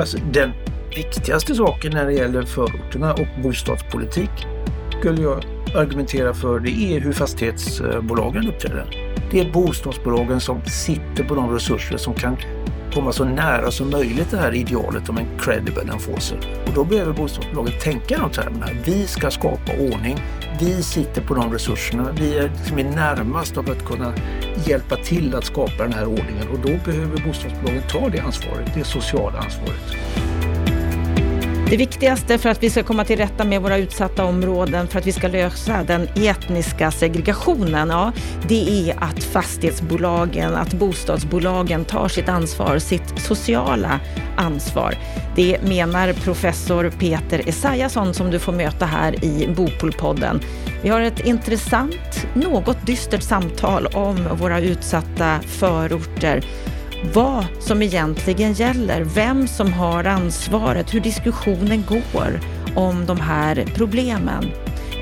Alltså, den viktigaste saken när det gäller förorterna och bostadspolitik skulle jag argumentera för det är hur fastighetsbolagen uppträder. Det är bostadsbolagen som sitter på de resurser som kan komma så nära som möjligt det här idealet om en credible enforcer. Och då behöver bostadsbolagen tänka i de termerna. Vi ska skapa ordning. Vi sitter på de resurserna. Vi är, liksom närmast av att kunna hjälpa till att skapa den här ordningen och då behöver bostadsbolagen ta det ansvaret, det sociala ansvaret. Det viktigaste för att vi ska komma till rätta med våra utsatta områden, för att vi ska lösa den etniska segregationen, ja, det är att fastighetsbolagen, att bostadsbolagen tar sitt ansvar, sitt sociala ansvar. Det menar professor Peter Esaiasson som du får möta här i Bopolpodden. Vi har ett intressant, något dystert samtal om våra utsatta förorter vad som egentligen gäller, vem som har ansvaret, hur diskussionen går om de här problemen.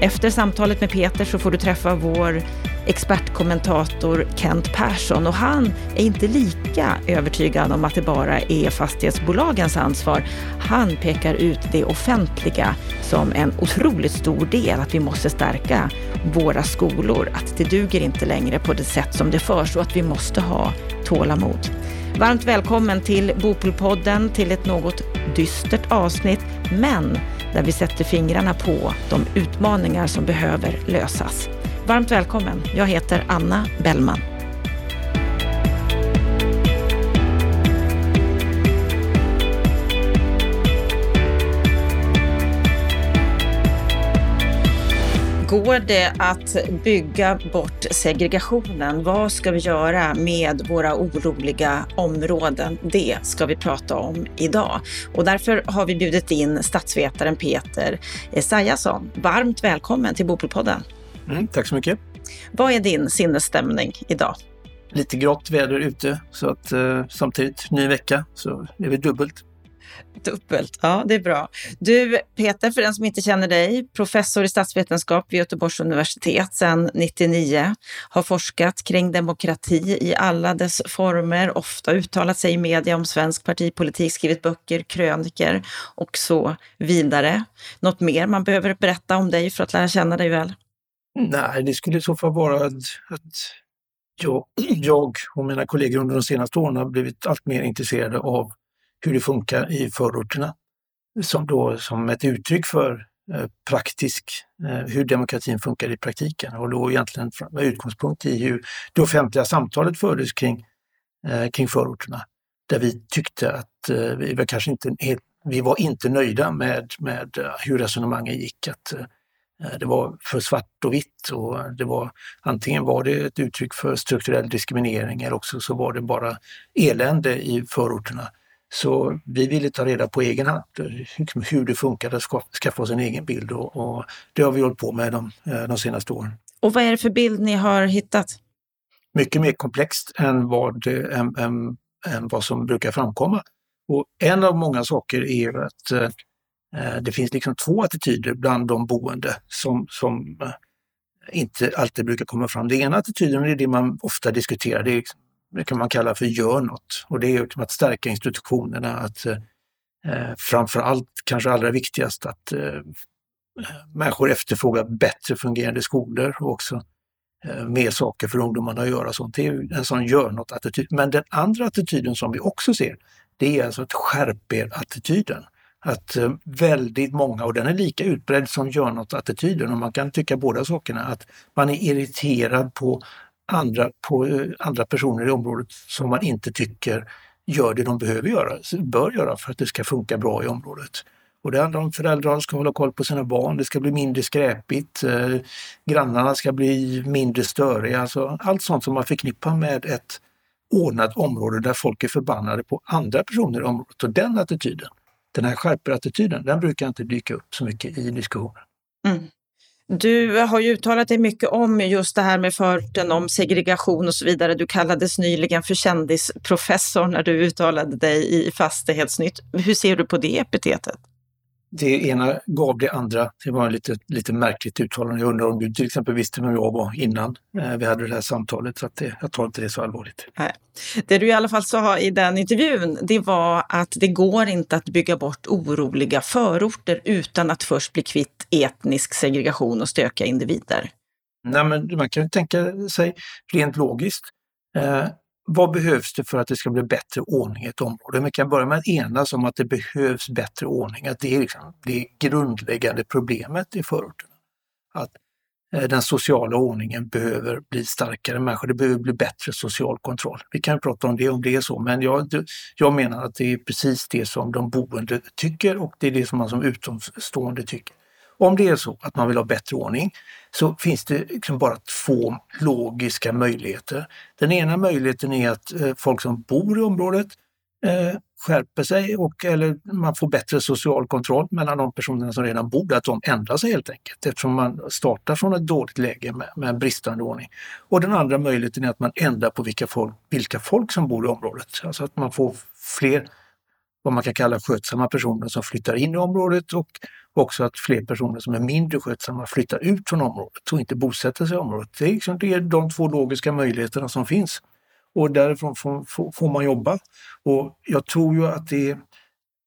Efter samtalet med Peter så får du träffa vår expertkommentator Kent Persson och han är inte lika övertygad om att det bara är fastighetsbolagens ansvar. Han pekar ut det offentliga som en otroligt stor del, att vi måste stärka våra skolor, att det duger inte längre på det sätt som det förs och att vi måste ha tålamod. Varmt välkommen till Bopolpodden, till ett något dystert avsnitt, men där vi sätter fingrarna på de utmaningar som behöver lösas. Varmt välkommen. Jag heter Anna Bellman. Går det att bygga bort segregationen? Vad ska vi göra med våra oroliga områden? Det ska vi prata om idag. Och därför har vi bjudit in statsvetaren Peter Esaiasson. Varmt välkommen till Bopolpodden. Mm, tack så mycket. Vad är din sinnesstämning idag? Lite grått väder ute, så att eh, samtidigt ny vecka så är vi dubbelt. Dubbelt, ja det är bra. Du Peter, för den som inte känner dig, professor i statsvetenskap vid Göteborgs universitet sedan 99, har forskat kring demokrati i alla dess former, ofta uttalat sig i media om svensk partipolitik, skrivit böcker, kröniker och så vidare. Något mer man behöver berätta om dig för att lära känna dig väl? Nej, det skulle i så fall vara att, att jag, jag och mina kollegor under de senaste åren har blivit allt mer intresserade av hur det funkar i förorterna. Som då som ett uttryck för eh, praktisk, eh, hur demokratin funkar i praktiken och då egentligen med utgångspunkt i hur det offentliga samtalet fördes kring, eh, kring förorterna. Där vi tyckte att eh, vi var kanske inte helt, vi var inte nöjda med, med eh, hur resonemangen gick. Att, eh, eh, det var för svart och vitt och det var antingen var det ett uttryck för strukturell diskriminering eller också så var det bara elände i förorterna. Så vi ville ta reda på egen hand hur det funkade att skaffa oss en egen bild och, och det har vi hållit på med de, eh, de senaste åren. Och vad är det för bild ni har hittat? Mycket mer komplext än vad, än, än, än vad som brukar framkomma. Och en av många saker är att eh, Eh, det finns liksom två attityder bland de boende som, som eh, inte alltid brukar komma fram. Den ena attityden är det man ofta diskuterar, det, är, liksom, det kan man kalla för gör något. Och det är att stärka institutionerna, att eh, eh kanske allra viktigast, att eh, eh, människor efterfrågar bättre fungerande skolor och också eh, mer saker för ungdomarna att göra. Sånt. Det är en sån gör något-attityd. Men den andra attityden som vi också ser, det är alltså att skärp er-attityden att eh, väldigt många, och den är lika utbredd som gör något-attityden, och man kan tycka båda sakerna, att man är irriterad på andra, på eh, andra personer i området som man inte tycker gör det de behöver göra, bör göra för att det ska funka bra i området. Och det handlar om föräldrar som ska hålla koll på sina barn, det ska bli mindre skräpigt, eh, grannarna ska bli mindre störiga, alltså allt sånt som man förknippar med ett ordnat område där folk är förbannade på andra personer i området. Och den attityden, den här skärperattityden, den brukar inte dyka upp så mycket i diskussionen. Mm. Du har ju uttalat dig mycket om just det här med förorten, om segregation och så vidare. Du kallades nyligen för kändisprofessor när du uttalade dig i Fastighetsnytt. Hur ser du på det epitetet? Det ena gav det andra. Det var ett lite, lite märkligt uttalande. Jag undrar om du till exempel visste vem jag var innan eh, vi hade det här samtalet. Så att det, jag tar inte det så allvarligt. Nej. Det du i alla fall sa i den intervjun, det var att det går inte att bygga bort oroliga förorter utan att först bli kvitt etnisk segregation och stökiga individer. Nej, men man kan ju tänka sig rent logiskt. Vad behövs det för att det ska bli bättre ordning i ett område? Vi kan börja med att enas om att det behövs bättre ordning, att det är liksom det grundläggande problemet i förorterna. Att eh, den sociala ordningen behöver bli starkare, människor, det behöver bli bättre social kontroll. Vi kan prata om det om det är så, men jag, jag menar att det är precis det som de boende tycker och det är det som man som utomstående tycker. Om det är så att man vill ha bättre ordning så finns det liksom bara två logiska möjligheter. Den ena möjligheten är att eh, folk som bor i området eh, skärper sig och eller man får bättre social kontroll mellan de personerna som redan bor där, att de ändrar sig helt enkelt eftersom man startar från ett dåligt läge med, med bristande ordning. Och den andra möjligheten är att man ändrar på vilka folk, vilka folk som bor i området, alltså att man får fler vad man kan kalla skötsamma personer som flyttar in i området och också att fler personer som är mindre skötsamma flyttar ut från området och inte bosätter sig i området. Det är, liksom, det är de två logiska möjligheterna som finns. Och därifrån får, får, får man jobba. Och jag tror ju att det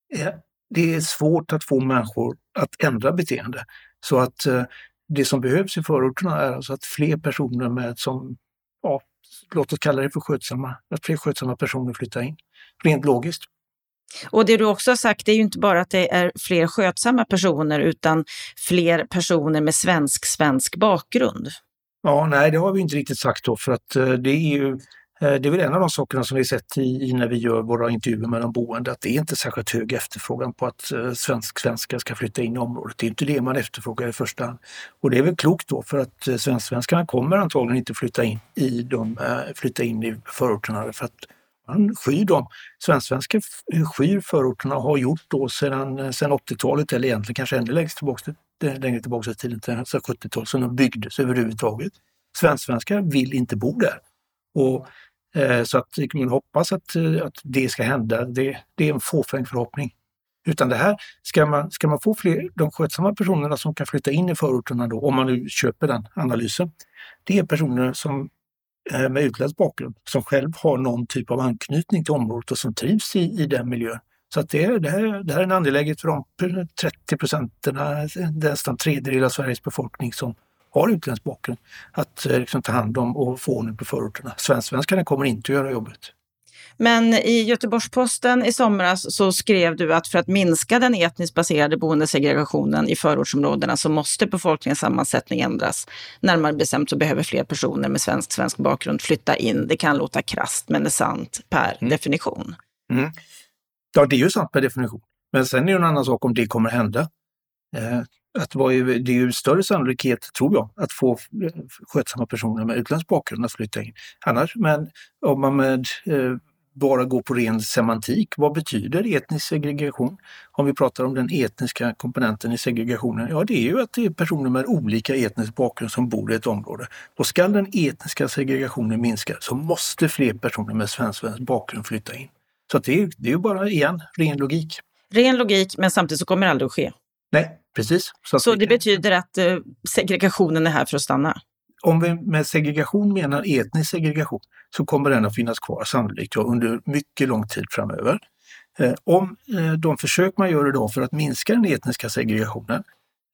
är, det är svårt att få människor att ändra beteende. Så att eh, det som behövs i förorterna är alltså att fler personer med som, ja, låt oss kalla det för skötsamma, att fler skötsamma personer flyttar in. Rent logiskt. Och det du också har sagt är ju inte bara att det är fler skötsamma personer utan fler personer med svensk-svensk bakgrund. Ja, nej, det har vi inte riktigt sagt då för att eh, det är ju eh, det är väl en av de sakerna som vi sett i, när vi gör våra intervjuer med de boende, att det är inte särskilt hög efterfrågan på att eh, svensk-svenskar ska flytta in i området. Det är inte det man efterfrågar i första hand. Och det är väl klokt då för att eh, svensk-svenskarna kommer antagligen inte flytta in i, de, flytta in i förorterna för att man skyr dem. Svensksvenskar skyr förorterna och har gjort då sedan, eh, sedan 80-talet eller egentligen kanske ännu eh, längre tillbaka, längre tillbaka i tiden, alltså 70-talet, som de byggdes överhuvudtaget. Svensksvenskar vill inte bo där. Och, eh, så att man hoppas att, eh, att det ska hända, det, det är en fåfäng förhoppning. Utan det här, ska man, ska man få fler, de skötsamma personerna som kan flytta in i förorterna då, om man nu köper den analysen, det är personer som Eh, med utländsk bakgrund som själv har någon typ av anknytning till området och som trivs i, i den miljön. Så att det, det, här, det här är en angeläget för de 30 procenten, nästan tredjedel av Sveriges befolkning som har utländsk bakgrund, att eh, liksom, ta hand om och få ordning på förorterna. Svensksvenskarna kommer inte att göra jobbet. Men i Göteborgs-Posten i somras så skrev du att för att minska den etniskt baserade boendesegregationen i förortsområdena så måste befolkningens sammansättning ändras. Närmare bestämt så behöver fler personer med svensk-svensk bakgrund flytta in. Det kan låta krast men är sant per mm. definition. Mm. Ja, det är ju sant per definition. Men sen är det en annan sak om det kommer hända. Eh, att det är ju större sannolikhet, tror jag, att få skötsamma personer med utländsk bakgrund att flytta in. Annars, men om man med eh, bara gå på ren semantik. Vad betyder etnisk segregation? Om vi pratar om den etniska komponenten i segregationen, ja det är ju att det är personer med olika etnisk bakgrund som bor i ett område. Och ska den etniska segregationen minska så måste fler personer med svensk bakgrund flytta in. Så det är, det är ju bara igen, ren logik. Ren logik, men samtidigt så kommer det aldrig att ske. Nej, precis. Så, så det betyder att uh, segregationen är här för att stanna? Om vi med segregation menar etnisk segregation så kommer den att finnas kvar sannolikt under mycket lång tid framöver. Eh, om eh, de försök man gör idag för att minska den etniska segregationen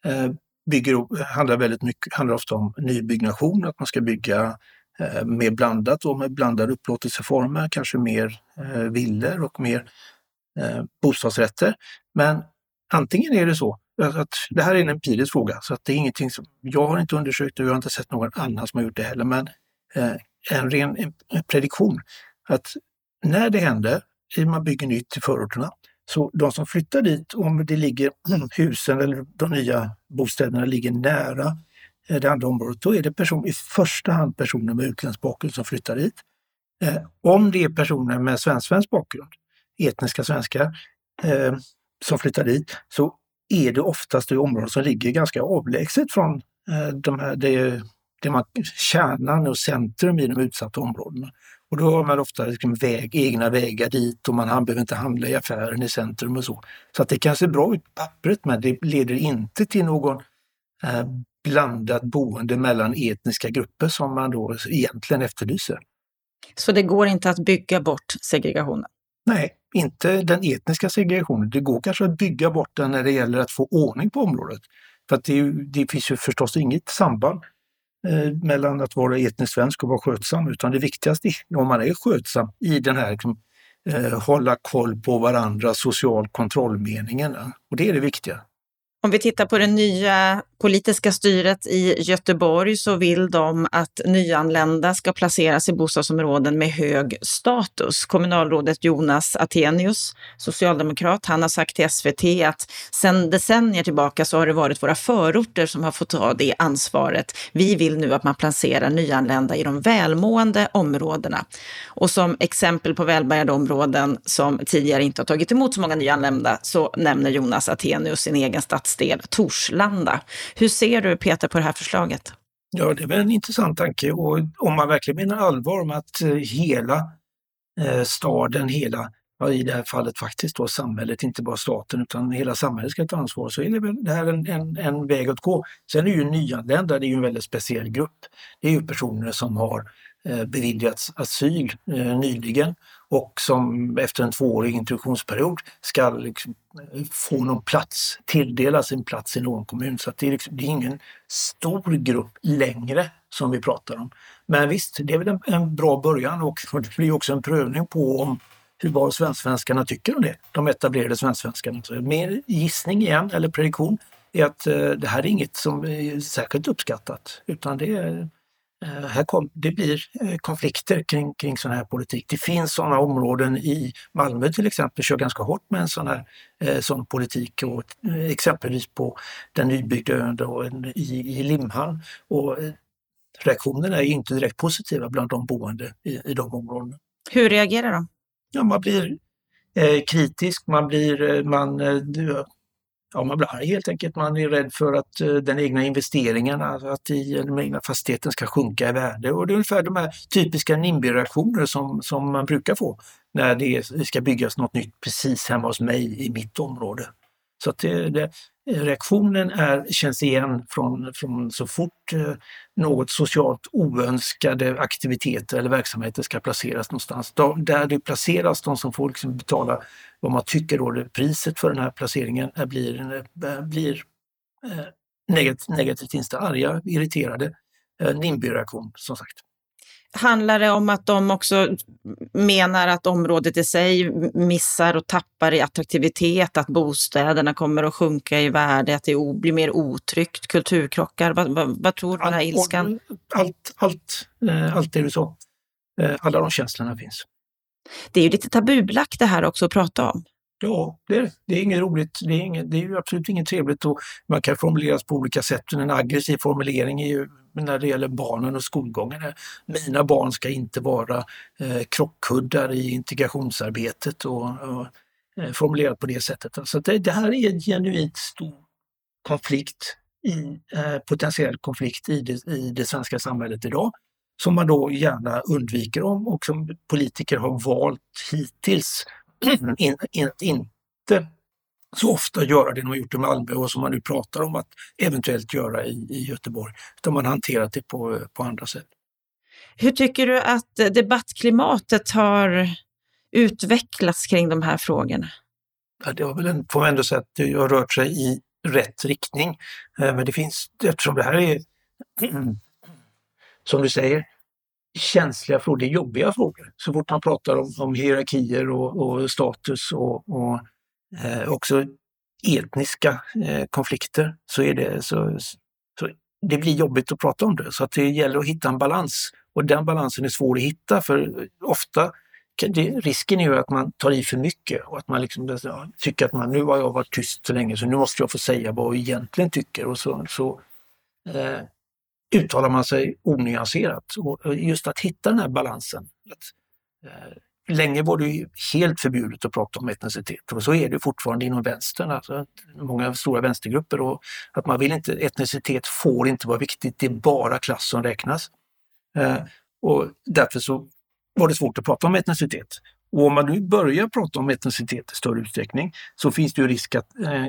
eh, bygger, handlar väldigt mycket, handlar ofta om nybyggnation, att man ska bygga eh, mer blandat och med blandade upplåtelseformer, kanske mer eh, villor och mer eh, bostadsrätter. Men antingen är det så Alltså att det här är en empirisk fråga, så att det är ingenting som jag har inte undersökt och jag har inte sett någon annan som har gjort det heller, men eh, en ren en prediktion. Att när det händer, man bygger nytt i förorterna, så de som flyttar dit, om det ligger husen eller de nya bostäderna ligger nära eh, det andra området, då är det person, i första hand personer med utländsk bakgrund som flyttar dit. Eh, om det är personer med svensk-svensk bakgrund, etniska svenskar, eh, som flyttar dit, så är det oftast i områden som ligger ganska avlägset från eh, de här, det, det man, kärnan och centrum i de utsatta områdena. Och då har man ofta liksom väg, egna vägar dit och man behöver inte handla i affären i centrum och så. Så att det kan se bra ut på pappret men det leder inte till någon eh, blandat boende mellan etniska grupper som man då egentligen efterlyser. Så det går inte att bygga bort segregationen? Nej, inte den etniska segregationen. Det går kanske att bygga bort den när det gäller att få ordning på området. För att det, det finns ju förstås inget samband eh, mellan att vara etnisk svensk och vara skötsam, utan det viktigaste om man är skötsam i den här liksom, eh, hålla koll på varandra, social kontrollmeningen. Och det är det viktiga. Om vi tittar på det nya politiska styret i Göteborg så vill de att nyanlända ska placeras i bostadsområden med hög status. Kommunalrådet Jonas Atenius, socialdemokrat, han har sagt till SVT att sedan decennier tillbaka så har det varit våra förorter som har fått ta det ansvaret. Vi vill nu att man placerar nyanlända i de välmående områdena. Och som exempel på välbärgade områden som tidigare inte har tagit emot så många nyanlända så nämner Jonas Atenius sin egen stadsdel Torslanda. Hur ser du Peter på det här förslaget? Ja, det är väl en intressant tanke och om man verkligen menar allvar med att eh, hela eh, staden, hela, ja, i det här fallet faktiskt då samhället, inte bara staten utan hela samhället ska ta ansvar, så är det väl det här en, en, en väg att gå. Sen är ju nyanlända, det är ju en väldigt speciell grupp. Det är ju personer som har Eh, beviljats asyl eh, nyligen och som efter en tvåårig introduktionsperiod ska liksom eh, få någon plats, tilldelas en plats i någon kommun. Så det är, liksom, det, är ingen stor grupp längre som vi pratar om. Men visst, det är väl en, en bra början och, det blir också en prövning på om hur vad svensksvenskarna tycker om det, de etablerade svensksvenskarna. Så mer gissning igen, eller prediktion, är att eh, det här är inget som är särskilt uppskattat utan det är här kom, det blir eh, konflikter kring, kring sån här politik. Det finns sådana områden i Malmö till exempel, kör ganska hårt med en sån här eh, sån politik och exempelvis på den nybyggda ön då, i, i Limhamn. Och reaktionerna är inte direkt positiva bland de boende i, i de områdena. Hur reagerar de? Ja, man blir eh, kritisk, man blir, man, ja, man blir arg helt enkelt. Man är rädd för att uh, den egna investeringen, att i, eh, den egna fastigheten ska sjunka i värde. Och det är ungefär de här typiska NIMBY-reaktioner som, som man brukar få när det ska byggas något nytt precis hemma hos mig i mitt område. Så att det, det, reaktionen är, känns igen från, från så fort eh, något socialt oönskade aktiviteter eller verksamheter ska placeras någonstans. De, där det placeras, de som får liksom betala vad man tycker då det, priset för den här placeringen är, blir, eh, blir eh, negativt, negativt inställda, arga, irriterade. Eh, en NIMBY-reaktion som sagt. Handlar det om att de också menar att området i sig missar och tappar i attraktivitet, att bostäderna kommer att sjunka i värde, att det blir mer otryggt, kulturkrockar? Vad, vad, vad tror du den här ilskan? Allt, allt, eh, allt det du sa. Eh, alla de känslorna finns. Det är ju lite tabubelagt det här också att prata om. Ja, det är det. är inget roligt. Det är, inget, det är ju absolut inget trevligt och man kan formuleras på olika sätt. En aggressiv formulering är ju när det gäller barnen och skolgången. Mina barn ska inte vara eh, krockkuddar i integrationsarbetet och, och eh, formulerat på det sättet. Så det, det, här är en genuint stor konflikt, i, eh, potentiell konflikt i det, i det svenska samhället idag som man då gärna undviker om och som politiker har valt hittills att in, in, inte så ofta göra det de har gjort i Malmö och som man nu pratar om att eventuellt göra i, i Göteborg. Utan man hanterat det på, på andra sätt. Hur tycker du att debattklimatet har utvecklats kring de här frågorna? Ja, det har väl en, får man ändå säga att det har rört sig i rätt riktning. Eh, men det finns, eftersom det här är, som du säger, känsliga frågor, det är jobbiga frågor. Så fort man pratar om, om hierarkier och, och status och, och eh, också etniska eh, konflikter så, är det, så, så det blir jobbigt att prata om det. Så att det gäller att hitta en balans och den balansen är svår att hitta för ofta det, risken är ju att man tar i för mycket och att man liksom, ja, tycker att man, nu har jag varit tyst så länge så nu måste jag få säga vad jag egentligen tycker. Och så, så eh, uttalar man sig onyanserat. Och just att hitta den här balansen. Att, eh, länge var det helt förbjudet att prata om etnicitet och så är det fortfarande inom vänstern, alltså många stora vänstergrupper. Och att man vill inte, etnicitet får inte vara viktigt, det är bara klass som räknas. Eh, och därför så var det svårt att prata om etnicitet. Och om man nu börjar prata om etnicitet i större utsträckning så finns det ju risk att eh,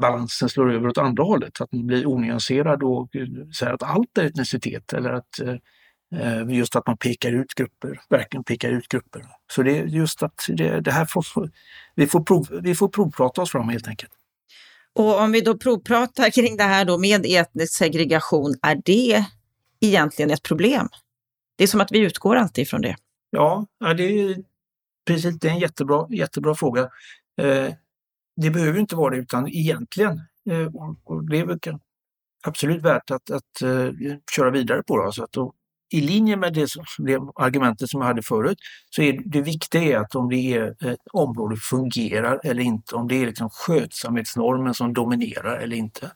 balansen slår över åt andra hållet, att man blir onyanserad och eh, säger att allt är etnicitet eller att Eh, just att man pekar ut grupper, verkligen pekar ut grupper. Så det är just att det, det här får, vi, får prov, vi får provprata oss fram helt enkelt. Och om vi då provpratar kring det här då med etnisk segregation, är det egentligen ett problem? Det är som att vi utgår alltid ifrån det. Ja, det är precis. Det är en jättebra, jättebra fråga. Eh, det behöver inte vara det, utan egentligen, eh, och det är absolut värt att, att köra vidare på. Det, alltså att i linje med det, det argumentet som jag hade förut, så är det viktiga att om det är ett område fungerar eller inte, om det är liksom skötsamhetsnormen som dominerar eller inte.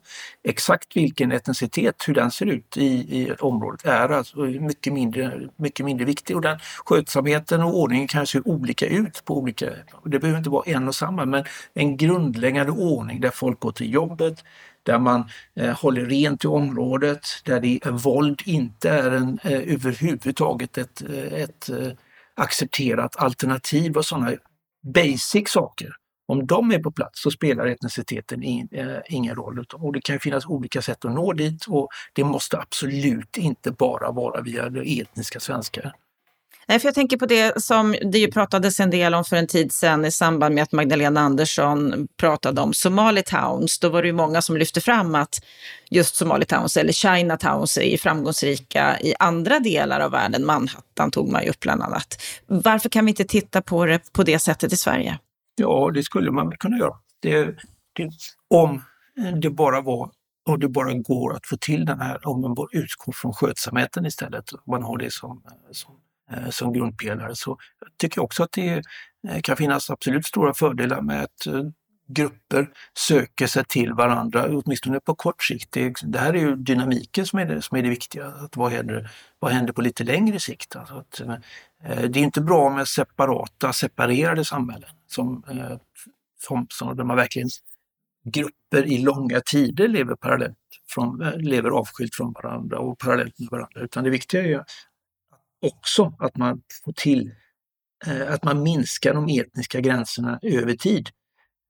Exakt vilken etnicitet, hur den ser ut i, i området är alltså mycket mindre, mycket mindre viktig. Och den skötsamheten och ordningen kan se olika ut på olika, det behöver inte vara en och samma, men en grundläggande ordning där folk går till jobbet, där man eh, håller rent i området, där det, eh, våld inte är en, eh, överhuvudtaget ett, eh, ett eh, accepterat alternativ och sådana basic saker. Om de är på plats så spelar etniciteten in, eh, ingen roll. Och det kan finnas olika sätt att nå dit och det måste absolut inte bara vara via etniska svenskar. Nej, för jag tänker på det som det ju pratades en del om för en tid sedan i samband med att Magdalena Andersson pratade om Somali Towns. Då var det ju många som lyfte fram att just Somali Towns eller China Towns är framgångsrika i andra delar av världen. Manhattan tog man ju upp bland annat. Varför kan vi inte titta på det på det sättet i Sverige? Ja, det skulle man kunna göra. Det, det, om det bara var och det bara går att få till den här, om man utgår från skötsamheten istället, om man har det som, som Eh, som grundpelare så tycker jag också att det eh, kan finnas absolut stora fördelar med att eh, grupper söker sig till varandra, åtminstone på kort sikt. Det, liksom, det här är ju dynamiken som är det, som är det viktiga. Att vad, händer, vad händer på lite längre sikt? Alltså att, det är inte bra med separata, separerade samhällen som, som, som där man verkligen grupper i långa tider lever parallellt, från, lever avskilt från varandra och parallellt med varandra. Utan det viktiga är också att man får till eh, att man minskar de etniska gränserna över tid.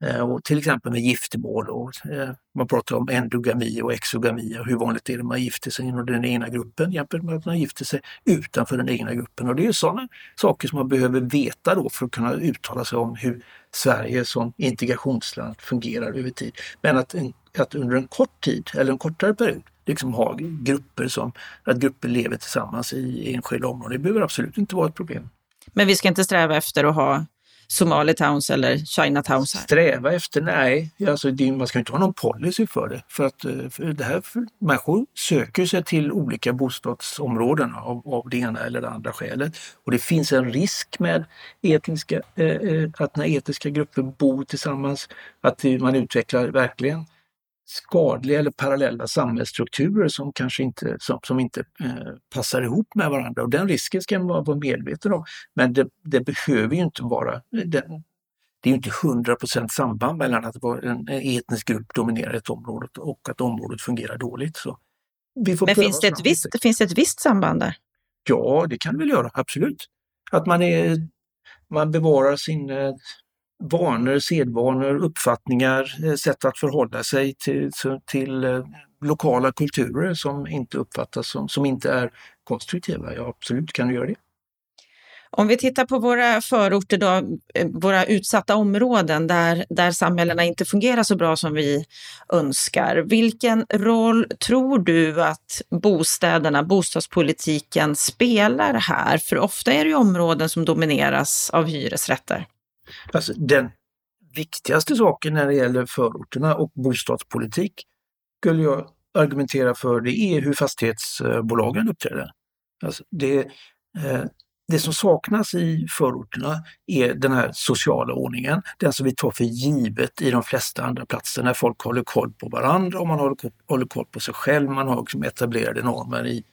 Eh, och till exempel med giftermål. Och, eh, man pratar om endogami och exogami och hur vanligt är det man gifter sig inom den egna gruppen jämfört med att man gifter sig utanför den egna gruppen. Och det är sådana saker som man behöver veta då för att kunna uttala sig om hur Sverige som integrationsland fungerar över tid. Men att, att under en kort tid eller en kortare period liksom ha grupper som, att grupper lever tillsammans i enskilda områden. Det behöver absolut inte vara ett problem. Men vi ska inte sträva efter att ha Somali Towns eller China Towns här? Sträva efter? Nej, alltså det, man ska inte ha någon policy för det. För att eh, för det här, för människor söker sig till olika bostadsområden av, av det ena eller det andra skälet. Och det finns en risk med etniska, eh, eh att när etniska grupper bor tillsammans, att man utvecklar verkligen skadliga eller parallella samhällsstrukturer som kanske inte, som, som inte eh, passar ihop med varandra. Och den risken ska man vara medveten om. Men det, det behöver ju inte vara det, det är inte 100% samband mellan att en etnisk grupp dominerar ett område och att området fungerar dåligt. Så Men finns det, ett visst, finns det ett visst samband där? Ja, det kan det väl göra, absolut. Att man, är, man bevarar sin, eh, vanor, sedvanor, uppfattningar, eh, sätt att förhålla sig till, till eh, lokala kulturer som inte uppfattas som, som inte är konstruktiva. Ja, absolut kan du göra det. Om vi tittar på våra förorter, då, eh, våra utsatta områden där, där samhällena inte fungerar så bra som vi önskar. Vilken roll tror du att bostäderna, bostadspolitiken spelar här? För ofta är det ju områden som domineras av hyresrätter. Alltså, den viktigaste saken när det gäller förorterna och bostadspolitik skulle jag argumentera för det är hur fastighetsbolagen uppträder. Alltså det, eh, det som saknas i förorterna är den här sociala ordningen, den som vi tar för givet i de flesta andra platser när folk håller koll på varandra och man håller, håller koll på sig själv, man har liksom etablerade normer i,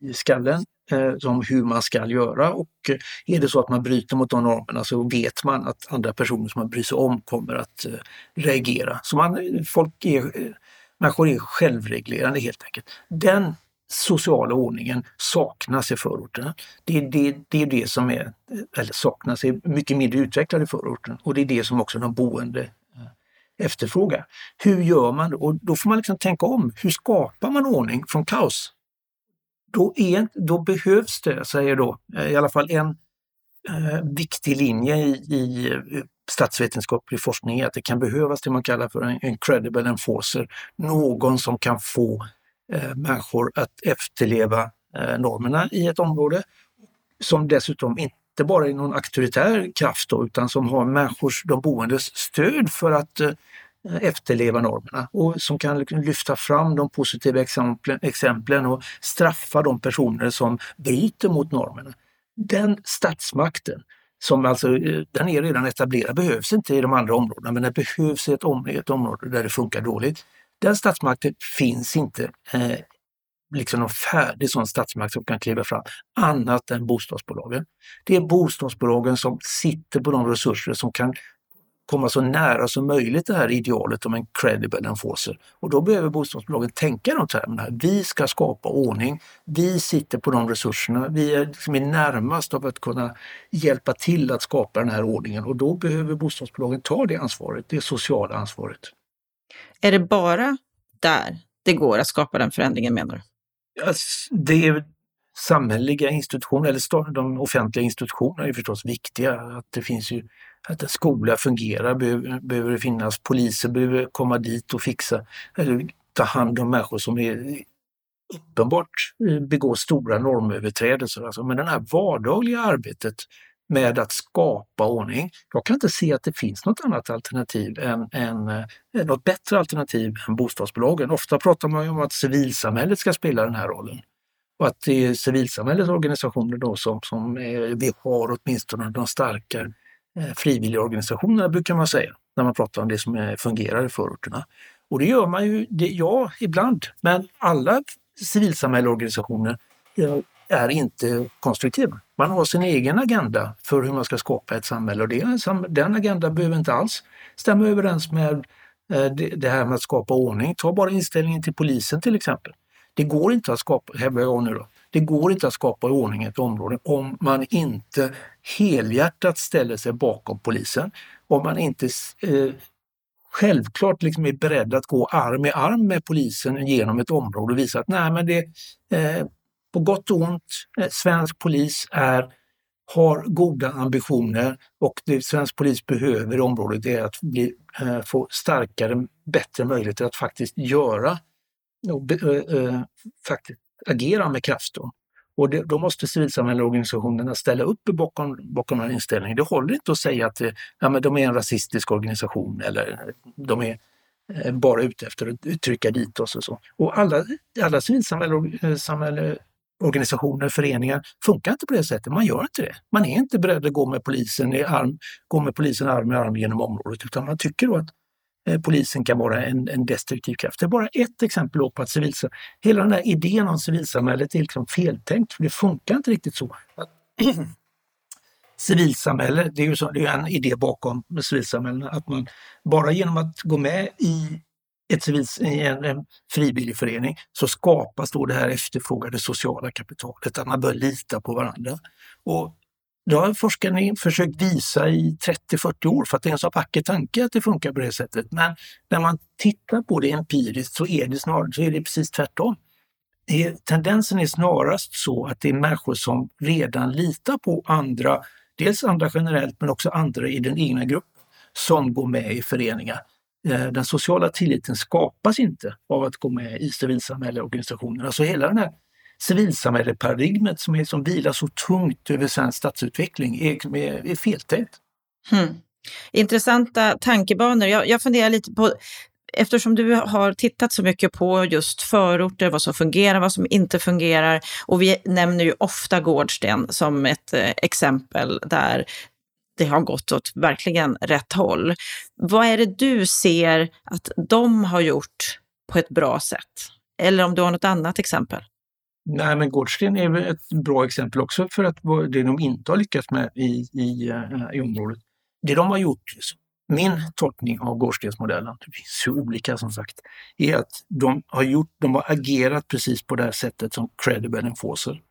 i skallen. eh, om hur man ska göra och eh, är det så att man bryter mot de normerna så vet man att andra personer som man bryr sig om kommer att eh, reagera. Så man, folk är, eh, människor är självreglerande helt enkelt. Den sociala ordningen saknas i förorterna. Det, det, det är det som är, eh, eller saknas, är mycket mindre utvecklad i förorten och det är det som också de boende eh, efterfrågar. Hur gör man? Och då får man liksom tänka om. Hur skapar man ordning från kaos? Då, är, då behövs det, säger då eh, i alla fall en eh, viktig linje i, i eh, statsvetenskaplig forskning, är att det kan behövas det man kallar för en, en credible enforcer. Någon som kan få eh, människor att efterleva eh, normerna i ett område. Som dessutom inte bara är någon auktoritär kraft då, utan som har människors, de boendes stöd för att eh, efterleva normerna och som kan liksom lyfta fram de positiva exemplen, exemplen och straffa de personer som bryter mot normerna. Den statsmakten, som alltså, eh, den är redan etablerad, behövs inte i de andra områdena men den behövs i ett, om, ett område där det funkar dåligt. Den statsmakten finns inte eh, liksom någon färdig sån statsmakt som kan kliva fram, annat än bostadsbolagen. Det är bostadsbolagen som sitter på de resurser som kan komma så nära som möjligt det här idealet om en credible enforcer. Och då behöver bostadsbolagen tänka de termerna. Vi ska skapa ordning. Vi sitter på de resurserna. Vi är, liksom är närmast av att kunna hjälpa till att skapa den här ordningen och då behöver bostadsbolagen ta det ansvaret, det sociala ansvaret. Är det bara där det går att skapa den förändringen menar du? det är samhälleliga institutioner, eller de offentliga institutionerna är förstås viktiga. Att det finns ju, att en skola fungerar behöver, behöver det finnas, poliser behöver komma dit och fixa, eller ta hand om människor som är uppenbart eh, begår stora normöverträdelser. Alltså, men det här vardagliga arbetet med att skapa ordning. Jag kan inte se att det finns något annat alternativ än, än eh, något bättre alternativ än bostadsbolagen. Ofta pratar man ju om att civilsamhället ska spela den här rollen och att det är civilsamhällets organisationer då som, som är, vi har åtminstone de starka Eh, frivilligorganisationerna brukar man säga när man pratar om det som eh, fungerar i förorterna. Och det gör man ju, det, ja ibland, men alla civilsamhällesorganisationer eh, är inte konstruktiva. Man har sin egen agenda för hur man ska skapa ett samhälle och det, den agendan behöver inte alls stämma överens med det här med att skapa ordning. Ta bara inställningen till polisen till exempel. Det går inte att skapa, hävdar jag nu då, det går inte att skapa ordning i ett område om man inte helhjärtat ställer sig bakom polisen. Om man inte eh, självklart liksom är beredd att gå arm i arm med polisen genom ett område och visa att nej men det, eh, på gott och ont, eh, svensk polis är, har goda ambitioner och det svensk polis behöver i området är att bli, eh, få starkare, bättre möjligheter att faktiskt göra och äh, faktiskt agera med kraft. Då. Och det, då måste civilsamhällesorganisationerna ställa upp bakom, bakom den här inställningen. Det håller inte att säga att eh, ja, men de är en rasistisk organisation eller eh, de är eh, bara ute efter att trycka dit oss och så. Och alla, alla civilsamhällesorganisationer, föreningar funkar inte på det sättet. Man gör inte det. Man är inte beredd att gå med polisen i arm, gå med polisen arm i arm genom området utan man tycker då att Eh, polisen kan vara en, en destruktiv kraft. Det är bara ett exempel på att civilsamhället, hela den här idén om civilsamhället är liksom feltänkt, för det funkar inte riktigt så. civilsamhälle, det är ju så, det är en idé bakom civilsamhället, att man bara genom att gå med i ett civils, en, en frivillig förening så skapas då det här efterfrågade sociala kapitalet, att man bör lita på varandra. Och det har forskarna försökt visa i 30-40 år för att det är en så vacker tanke att det funkar på det sättet. Men när man tittar på det empiriskt så är det, snarare, så är det precis tvärtom. Tendensen är snarast så att det är människor som redan litar på andra, dels andra generellt men också andra i den egna gruppen, som går med i föreningar. Eh, den sociala tilliten skapas inte av att gå med i civilsamhällesorganisationerna. Alltså hela den här civilsamhälleparadigmet som, är, som vilar så tungt över svensk stadsutveckling är, är, är feltänkt. Hmm. Intressanta tankebanor. Jag, jag funderar lite på Eftersom du har tittat så mycket på just förorter, vad som fungerar, vad som inte fungerar och vi nämner ju ofta Gårdsten som ett eh, exempel där det har gått åt verkligen rätt håll. Vad är det du ser att de har gjort på ett bra sätt? Eller om du har något annat exempel? Nej, men Gårdsten är väl ett bra exempel också för att det de inte har lyckats med i, i, eh, i området. Det de har gjort, liksom, min tolkning av Gårdstensmodellen, det finns ju olika som sagt, är att de har, gjort, de har agerat precis på det här sättet som credible enforcer.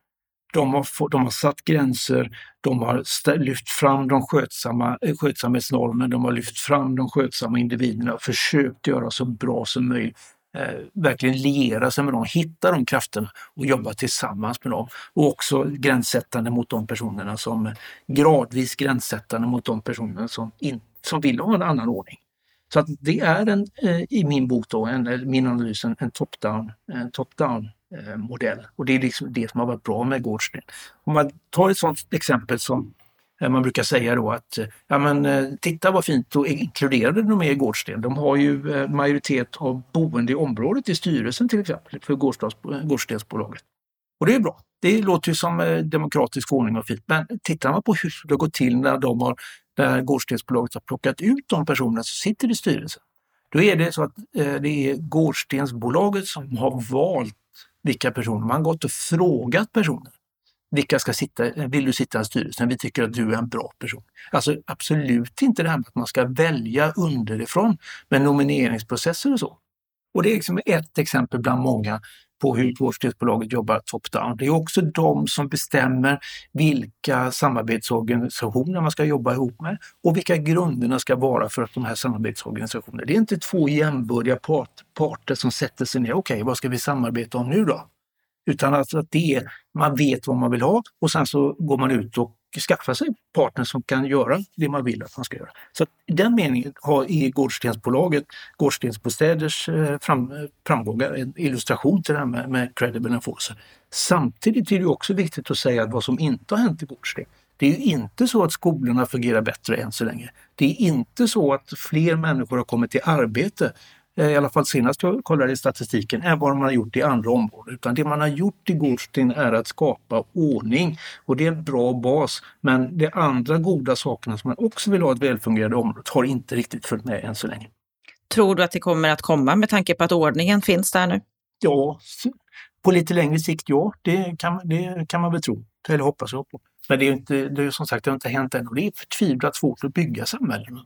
De har, de har satt gränser, de har lyft fram de skötsamma, eh, skötsamhetsnormerna, de har lyft fram de skötsamma individerna och försökt göra så bra som möjligt eh, verkligen liera sig med dem, hitta de krafterna och jobba tillsammans med dem. Och också gränssättande mot de personerna som gradvis gränssättande mot de personer som, in, som vill ha en annan ordning. Så att det är en, eh, i min bok då, en, min analys, en, en top-down top eh, modell. Och det är liksom det som har varit bra med Gårdsten. Om man tar ett sådant exempel som Eh, man brukar säga då att eh, ja, men, eh, titta vad fint och inkluderade de är i Gårdsten. De har ju majoritet av boende i området i styrelsen till exempel för Gårdstensbolaget. Och det är bra. Det låter ju som demokratisk ordning och fint. Men tittar man på hur det gått till när, de har, när Gårdstensbolaget har plockat ut de personer som sitter i styrelsen. Då är det så att det är Gårdstensbolaget som har valt vilka personer. Man har gått och frågat personer. Vilka ska sitta, vill du sitta i styrelsen? Vi tycker att du är en bra person. Alltså absolut inte det här med att man ska välja underifrån med nomineringsprocesser och så. Och det är liksom ett exempel bland många på hur Vårdstyrelsebolaget jobbar top-down. Det är också de som bestämmer vilka samarbetsorganisationer man ska jobba ihop med och vilka grunderna ska vara för att de här samarbetsorganisationerna. Det är inte två jämbördiga part, parter som sätter sig ner. Okej, okay, vad ska vi samarbeta om nu då? Utan alltså att det är, man vet vad man vill ha och sen så går man ut och skaffar sig partner som kan göra det man vill att man ska göra. Så i den meningen har i Gårdstensbolaget, Gårdstensbostäders eh, fram, framgångar en illustration till det här med, med credible enforcer. Samtidigt är det också viktigt att säga att vad som inte har hänt i Gårdsten det är ju inte så att skolorna fungerar bättre än så länge. Det är inte så att fler människor har kommit till arbete i alla fall senast jag kollade i statistiken, än vad man har gjort i andra områden. Utan det man har gjort i Gårdsten är att skapa ordning och det är en bra bas. Men de andra goda sakerna som man också vill ha ett välfungerande område har inte riktigt följt med än så länge. Tror du att det kommer att komma med tanke på att ordningen finns där nu? Ja, på lite längre sikt ja, det kan, det kan man väl tro, eller hoppas jag på. Men det är inte, det är som sagt det har inte hänt än och det är förtvivlat svårt att bygga samhällen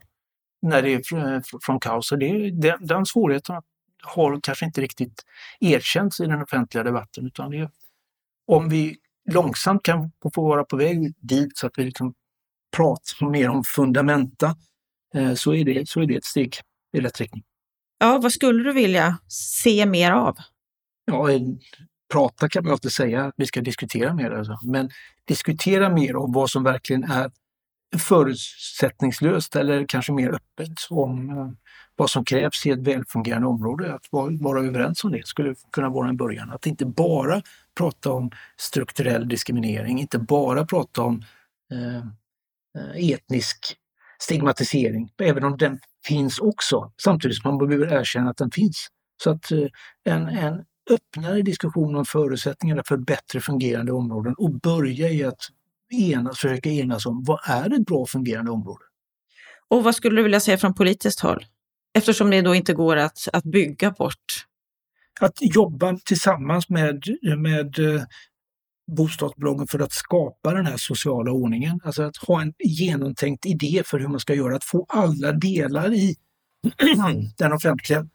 när det är från kaos. Och det, den, den svårigheten har kanske inte riktigt erkänts i den offentliga debatten. Utan det, om vi långsamt kan få vara på väg dit så att vi liksom pratar mer om fundamenta eh, så är, det, så är det ett steg i rätt riktning. Ja, vad skulle du vilja se mer av? Ja, prata kan man alltid säga att vi ska diskutera mer, alltså. men diskutera mer om vad som verkligen är förutsättningslöst eller kanske mer öppet om eh, vad som krävs i ett välfungerande område. Att vara överens om det skulle kunna vara en början. Att inte bara prata om strukturell diskriminering, inte bara prata om eh, eh etnisk stigmatisering, även om den finns också, samtidigt som man behöver erkänna att den finns. Så att eh, en, en öppnare diskussion om förutsättningarna för bättre fungerande områden och börja i att enas, försöka enas om vad är ett bra fungerande område. Och vad skulle du vilja säga från politiskt håll? Eftersom det då inte går att, att bygga bort. Att jobba tillsammans med, med eh, bostadsbolagen för att skapa den här sociala ordningen. Alltså att ha en genomtänkt idé för hur man ska göra, att få alla delar i den offentliga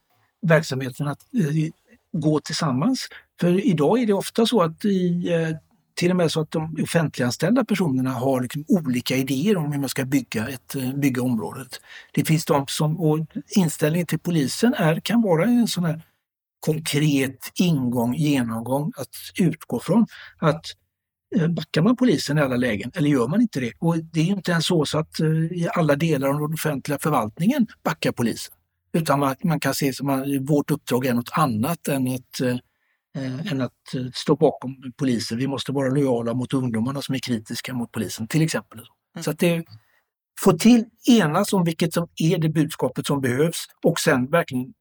verksamheten att eh, gå tillsammans. För idag är det ofta så att i eh, till och med så att de offentliganställda personerna har liksom olika idéer om hur man ska bygga, ett, eh, bygga området. Det finns de som, och inställningen till polisen är, kan vara en sån här konkret ingång, genomgång att utgå från. Att eh, Backar man polisen i alla lägen eller gör man inte det? Och det är inte ens så, så att eh, i alla delar av den offentliga förvaltningen backar polisen. Utan man, man kan se som att vårt uppdrag är något annat än att eh, än att eh, stå bakom polisen. Vi måste vara lojala mot ungdomarna som är kritiska mot polisen till exempel. Mm. Så att det, få till enas om vilket som är det budskapet som behövs och sen verkligen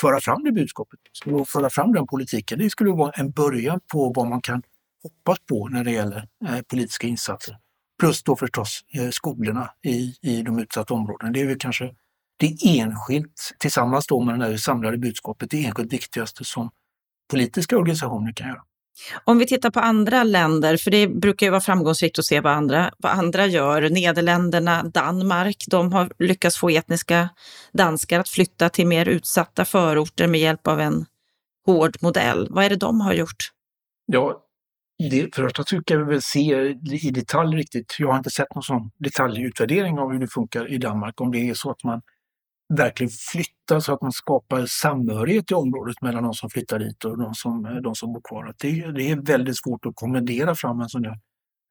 föra fram det budskapet och föra fram den politiken. Det skulle vara en början på vad man kan hoppas på när det gäller eh, politiska insatser. Plus då förstås eh, skolorna i, i de utsatta områdena. Det är väl kanske det enskilt, tillsammans då med det här samlade budskapet, det enskilt viktigaste som politiska organisationer kan göra. Om vi tittar på andra länder, för det brukar ju vara framgångsrikt att se vad andra, vad andra gör. Nederländerna, Danmark, de har lyckats få etniska danskar att flytta till mer utsatta förorter med hjälp av en hård modell. Vad är det de har gjort? Ja, det första tycker jag väl se i detalj riktigt. Jag har inte sett någon sån detaljutvärdering av hur det funkar i Danmark. Om det är så att man verkligen flytta så att man skapar samhörighet i området mellan de som flyttar dit och de som, eh, de som bor kvar. det, det är väldigt svårt att kommendera fram en sån där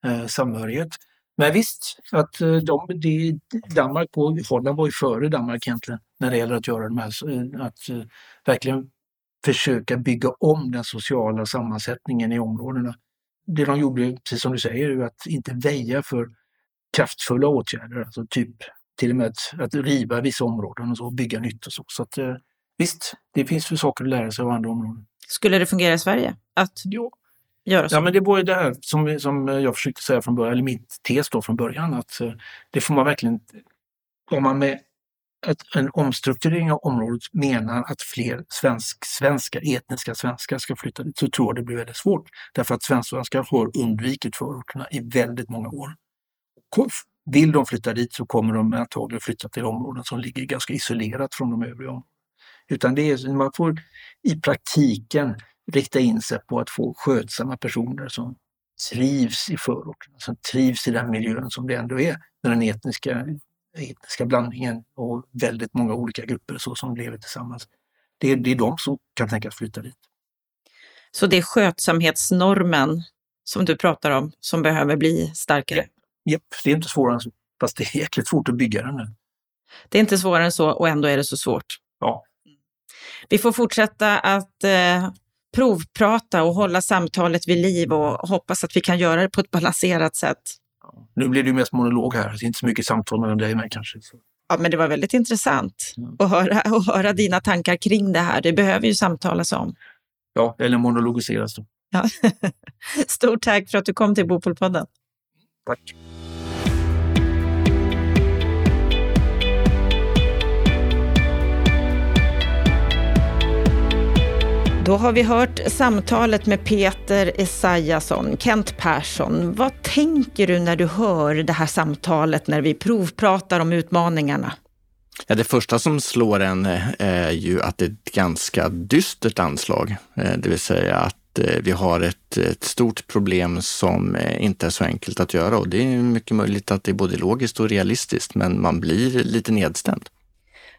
eh, samhörighet. Men visst, att eh, de, de, Danmark och Holland var ju före Danmark egentligen när det gäller att göra de här, eh, att verkligen försöka bygga om den sociala sammansättningen i områdena. Det de gjorde, precis som du säger, är att inte väja för kraftfulla åtgärder, alltså typ till och med att, att riva vissa områden och så, bygga nytt och så. Så att, eh, visst, det finns för saker att lära sig av andra områden. Skulle det fungera i Sverige? Att jo. göra så? Ja, men det var ju det här som, som jag försökte säga från början, eller mitt tes då från början, att eh, det får man verkligen, om man med att en omstrukturering av området menar att fler svensk, svenska, etniska svenskar ska flytta dit, så tror jag det blir väldigt svårt. Därför att svenskar har undvikit förorterna i väldigt många år. Vill de flytta dit så kommer de antagligen flytta till områden som ligger ganska isolerat från de övriga Utan det är, man får i praktiken rikta in sig på att få skötsamma personer som trivs i förorten, som trivs i den miljön som det ändå är med den etniska, etniska blandningen och väldigt många olika grupper så som lever tillsammans. Det är, det är de som kan tänkas flytta dit. Så det är skötsamhetsnormen som du pratar om som behöver bli starkare? Japp, det är inte svårare än så. Fast det är jäkligt svårt att bygga den nu. Det är inte svårare än så och ändå är det så svårt. Ja. Vi får fortsätta att eh, provprata och hålla samtalet vid liv och hoppas att vi kan göra det på ett balanserat sätt. Ja. Nu blir det ju mest monolog här, det är inte så mycket samtal mellan dig och mig kanske. Så. Ja, men det var väldigt intressant mm. att, höra, att höra dina tankar kring det här. Det behöver ju samtalas om. Ja, eller monologiseras då. Ja. Stort tack för att du kom till Bopolpodden. Tack. Då har vi hört samtalet med Peter Esaiasson, Kent Persson. Vad tänker du när du hör det här samtalet när vi provpratar om utmaningarna? Ja, det första som slår en eh, är ju att det är ett ganska dystert anslag, eh, det vill säga att vi har ett, ett, stort problem som inte är så enkelt att göra och det är mycket möjligt att det är både logiskt och realistiskt, men man blir lite nedstämd.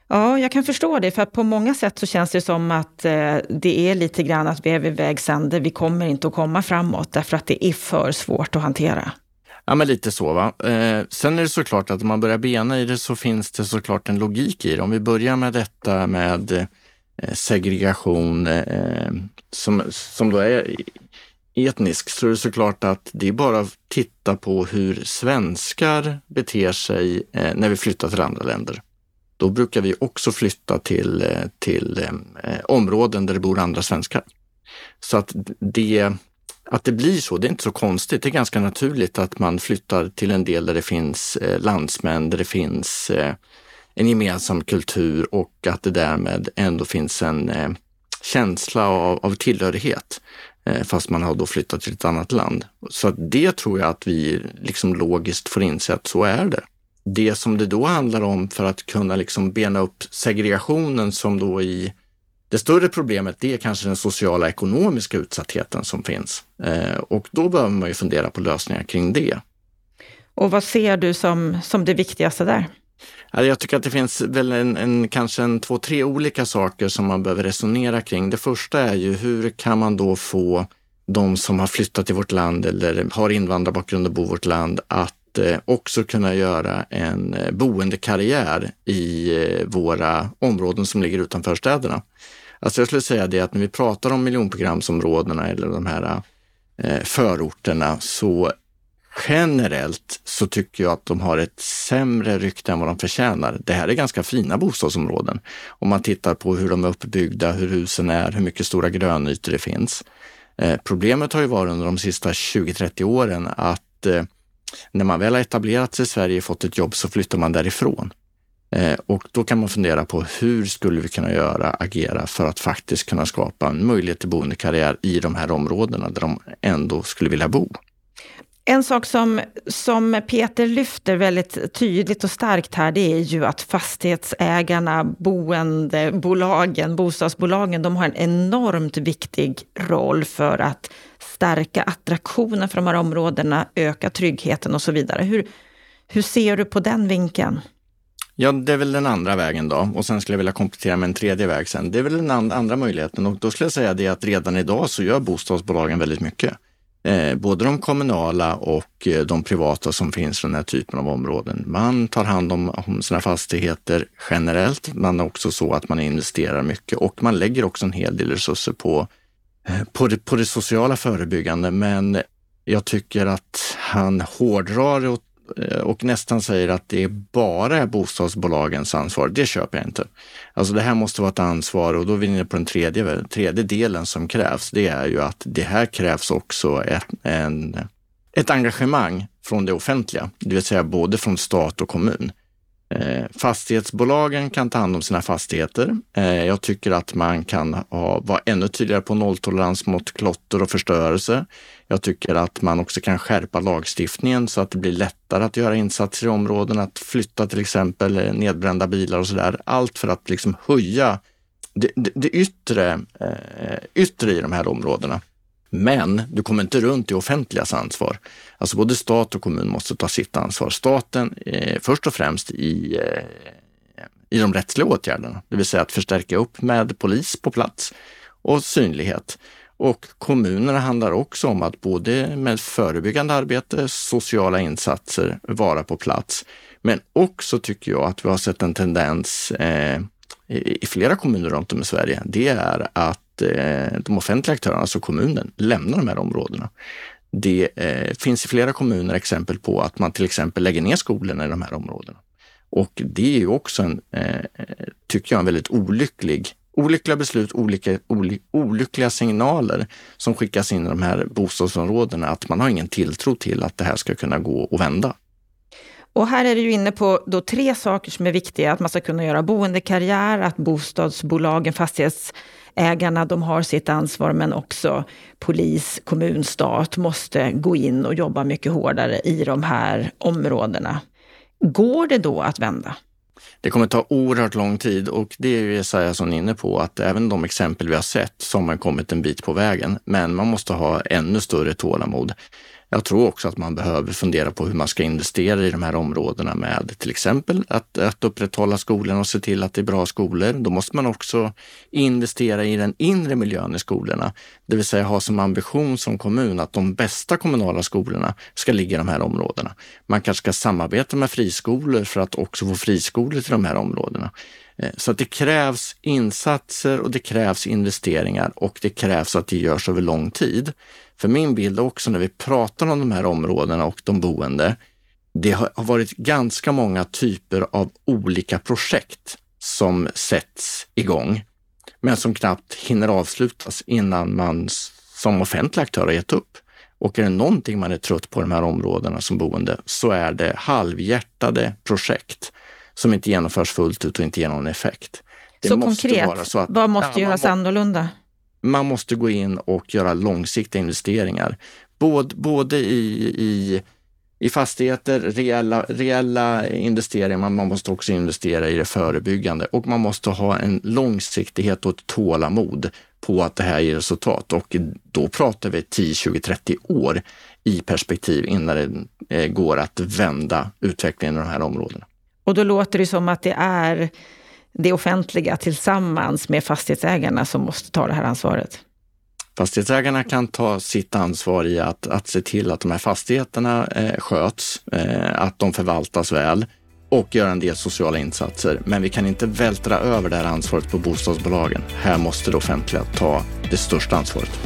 Ja, jag kan förstå det, för på många sätt så känns det som att eh, det är lite grann att vi är vid vägs ände. Vi kommer inte att komma framåt därför att det är för svårt att hantera. Ja, men lite så. Va? Eh, sen är det såklart att om man börjar bena i det så finns det såklart en logik i det. Om vi börjar med detta med eh, Eh, segregation eh, eh, som, som då är etnisk så är det såklart att det är bara att titta på hur svenskar beter sig eh, när vi flyttar till andra länder då brukar vi också flytta till, eh, till eh, områden där det bor andra svenskar. Så att det, att det blir så, det är inte så konstigt. Det är ganska naturligt att man flyttar till en del där det finns eh, landsmän, där det finns eh, en gemensam kultur och att det därmed ändå finns en eh, känsla av, av tillhörighet eh, fast man har då flyttat till ett annat land. Så det tror jag att vi liksom logiskt får inse att så är det det som det då handlar om för att kunna liksom bena upp segregationen som då i det större problemet, det är kanske den sociala ekonomiska utsattheten som finns. Eh, och då behöver man ju fundera på lösningar kring det. Och vad ser du som, som det viktigaste där? Alltså, jag tycker att det finns väl en, en, kanske en två, tre olika saker som man behöver resonera kring. Det första är ju hur kan man då få de som har flyttat till vårt land eller har invandrarbakgrund och bor i vårt land att eh, också kunna göra en eh, boendekarriär i eh, våra områden som ligger utanför städerna. Alltså jag skulle säga det att när vi pratar om miljonprogramsområdena eller de här förorterna så generellt så tycker jag att de har ett sämre rykte än vad de förtjänar. Det här är ganska fina bostadsområden. Om man tittar på hur de är uppbyggda, hur husen är, hur mycket stora grönytor det finns. Eh, problemet har ju varit under de sista 20-30 åren att eh, när man väl har etablerat sig i Sverige och fått ett jobb så flyttar man därifrån. Eh, och då kan man fundera på hur skulle vi kunna göra, agera för att faktiskt kunna skapa en möjlighet till boendekarriär i de här områdena där de ändå skulle vilja bo. En sak som, som Peter lyfter väldigt tydligt och starkt här, det är ju att fastighetsägarna, boendebolagen, bostadsbolagen, de har en enormt viktig roll för att stärka attraktionen för de här områdena, öka tryggheten och så vidare. Hur, hur ser du på den vinkeln? Ja, det är väl den andra vägen då. Och sen skulle jag vilja komplettera med en tredje väg sen. Det är väl den andra möjligheten och då skulle jag säga det att redan idag så gör bostadsbolagen väldigt mycket. Eh, både de kommunala och eh, de privata som finns i den här typen av områden. Man tar hand om, om sina fastigheter generellt. men är också så att man investerar mycket och man lägger också en hel del resurser på, eh, på, det, på det sociala förebyggande. Men jag tycker att han hårdrar och Eh, och nästan säger att det bara är bostadsbolagens ansvar. Det köper jag inte. Alltså det här måste vara ett ansvar och då är vi inne på den tredje, tredje delen som krävs. Det är ju att det här krävs också ett, en, ett engagemang från det offentliga, det vill säga både från stat och kommun. Eh, fastighetsbolagen kan ta hand om sina fastigheter. Eh, jag tycker att man kan ha, vara ännu tydligare på nolltolerans mot klotter och förstörelse. Jag tycker att man också kan skärpa lagstiftningen så att det blir lättare att göra insatser i områden, att flytta till exempel eh, nedbrända bilar och så där. Allt för att liksom höja det, det, det yttre, eh, yttre i de här områdena. Men du kommer inte runt det offentligas ansvar. Alltså både stat och kommun måste ta sitt ansvar. Staten eh, först och främst i, eh, i de rättsliga åtgärderna, det vill säga att förstärka upp med polis på plats och synlighet. Och kommunerna handlar också om att både med förebyggande arbete, sociala insatser, vara på plats. Men också tycker jag att vi har sett en tendens eh, i flera kommuner runt om i Sverige. Det är att eh, de offentliga aktörerna, alltså kommunen, lämnar de här områdena. Det eh, finns i flera kommuner exempel på att man till exempel lägger ner skolorna i de här områdena. Och det är ju också en, eh, tycker jag, en väldigt olycklig olyckliga beslut, olika, oly, olyckliga signaler som skickas in i de här bostadsområdena, att man har ingen tilltro till att det här ska kunna gå och vända. Och här är du inne på då tre saker som är viktiga. Att man ska kunna göra boendekarriär, att bostadsbolagen, fastighetsägarna, de har sitt ansvar, men också polis, kommun, stat måste gå in och jobba mycket hårdare i de här områdena. Går det då att vända? Det kommer ta oerhört lång tid och det är ju Esaiasson inne på att även de exempel vi har sett så har man kommit en bit på vägen. Men man måste ha ännu större tålamod. Jag tror också att man behöver fundera på hur man ska investera i de här områdena med till exempel att, att upprätthålla skolorna och se till att det är bra skolor. Då måste man också investera i den inre miljön i skolorna, det vill säga ha som ambition som kommun att de bästa kommunala skolorna ska ligga i de här områdena. Man kanske ska samarbeta med friskolor för att också få friskolor till de här områdena. Eh, så att det krävs insatser och det krävs investeringar och det krävs att det görs över lång tid. För min bild också när vi pratar om de här områdena och de boende, det har varit ganska många typer av olika projekt som sätts igång, men som knappt hinner avslutas innan man som offentlig aktör har gett upp. Och är det någonting man är trött på de här områdena som boende så är det halvhjärtade projekt som inte genomförs fullt ut och inte ger någon effekt. Det så konkret, så att, vad måste ja, göras må, annorlunda? Man måste gå in och göra långsiktiga investeringar. Både, både i, i, i fastigheter, reella, reella investeringar, men man måste också investera i det förebyggande och man måste ha en långsiktighet och ett tålamod på att det här ger resultat. Och då pratar vi 10, 20, 30 år i perspektiv innan det eh, går att vända utvecklingen i de här områdena. Och då låter det som att det är det offentliga tillsammans med fastighetsägarna som måste ta det här ansvaret. Fastighetsägarna kan ta sitt ansvar i att, att se till att de här fastigheterna eh, sköts, eh, att de förvaltas väl och göra en del sociala insatser. Men vi kan inte vältra över det här ansvaret på bostadsbolagen. Här måste det offentliga ta det största ansvaret.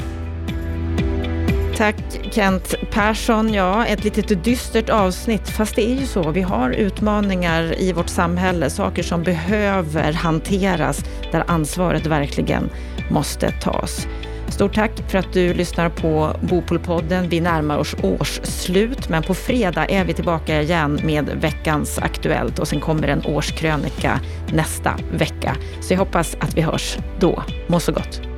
Tack Kent Persson. Ja, ett litet dystert avsnitt, fast det är ju så. Vi har utmaningar i vårt samhälle, saker som behöver hanteras, där ansvaret verkligen måste tas. Stort tack för att du lyssnar på Bopolpodden. Vi närmar oss årsslut, men på fredag är vi tillbaka igen med veckans Aktuellt och sen kommer en årskrönika nästa vecka. Så jag hoppas att vi hörs då. Må så gott!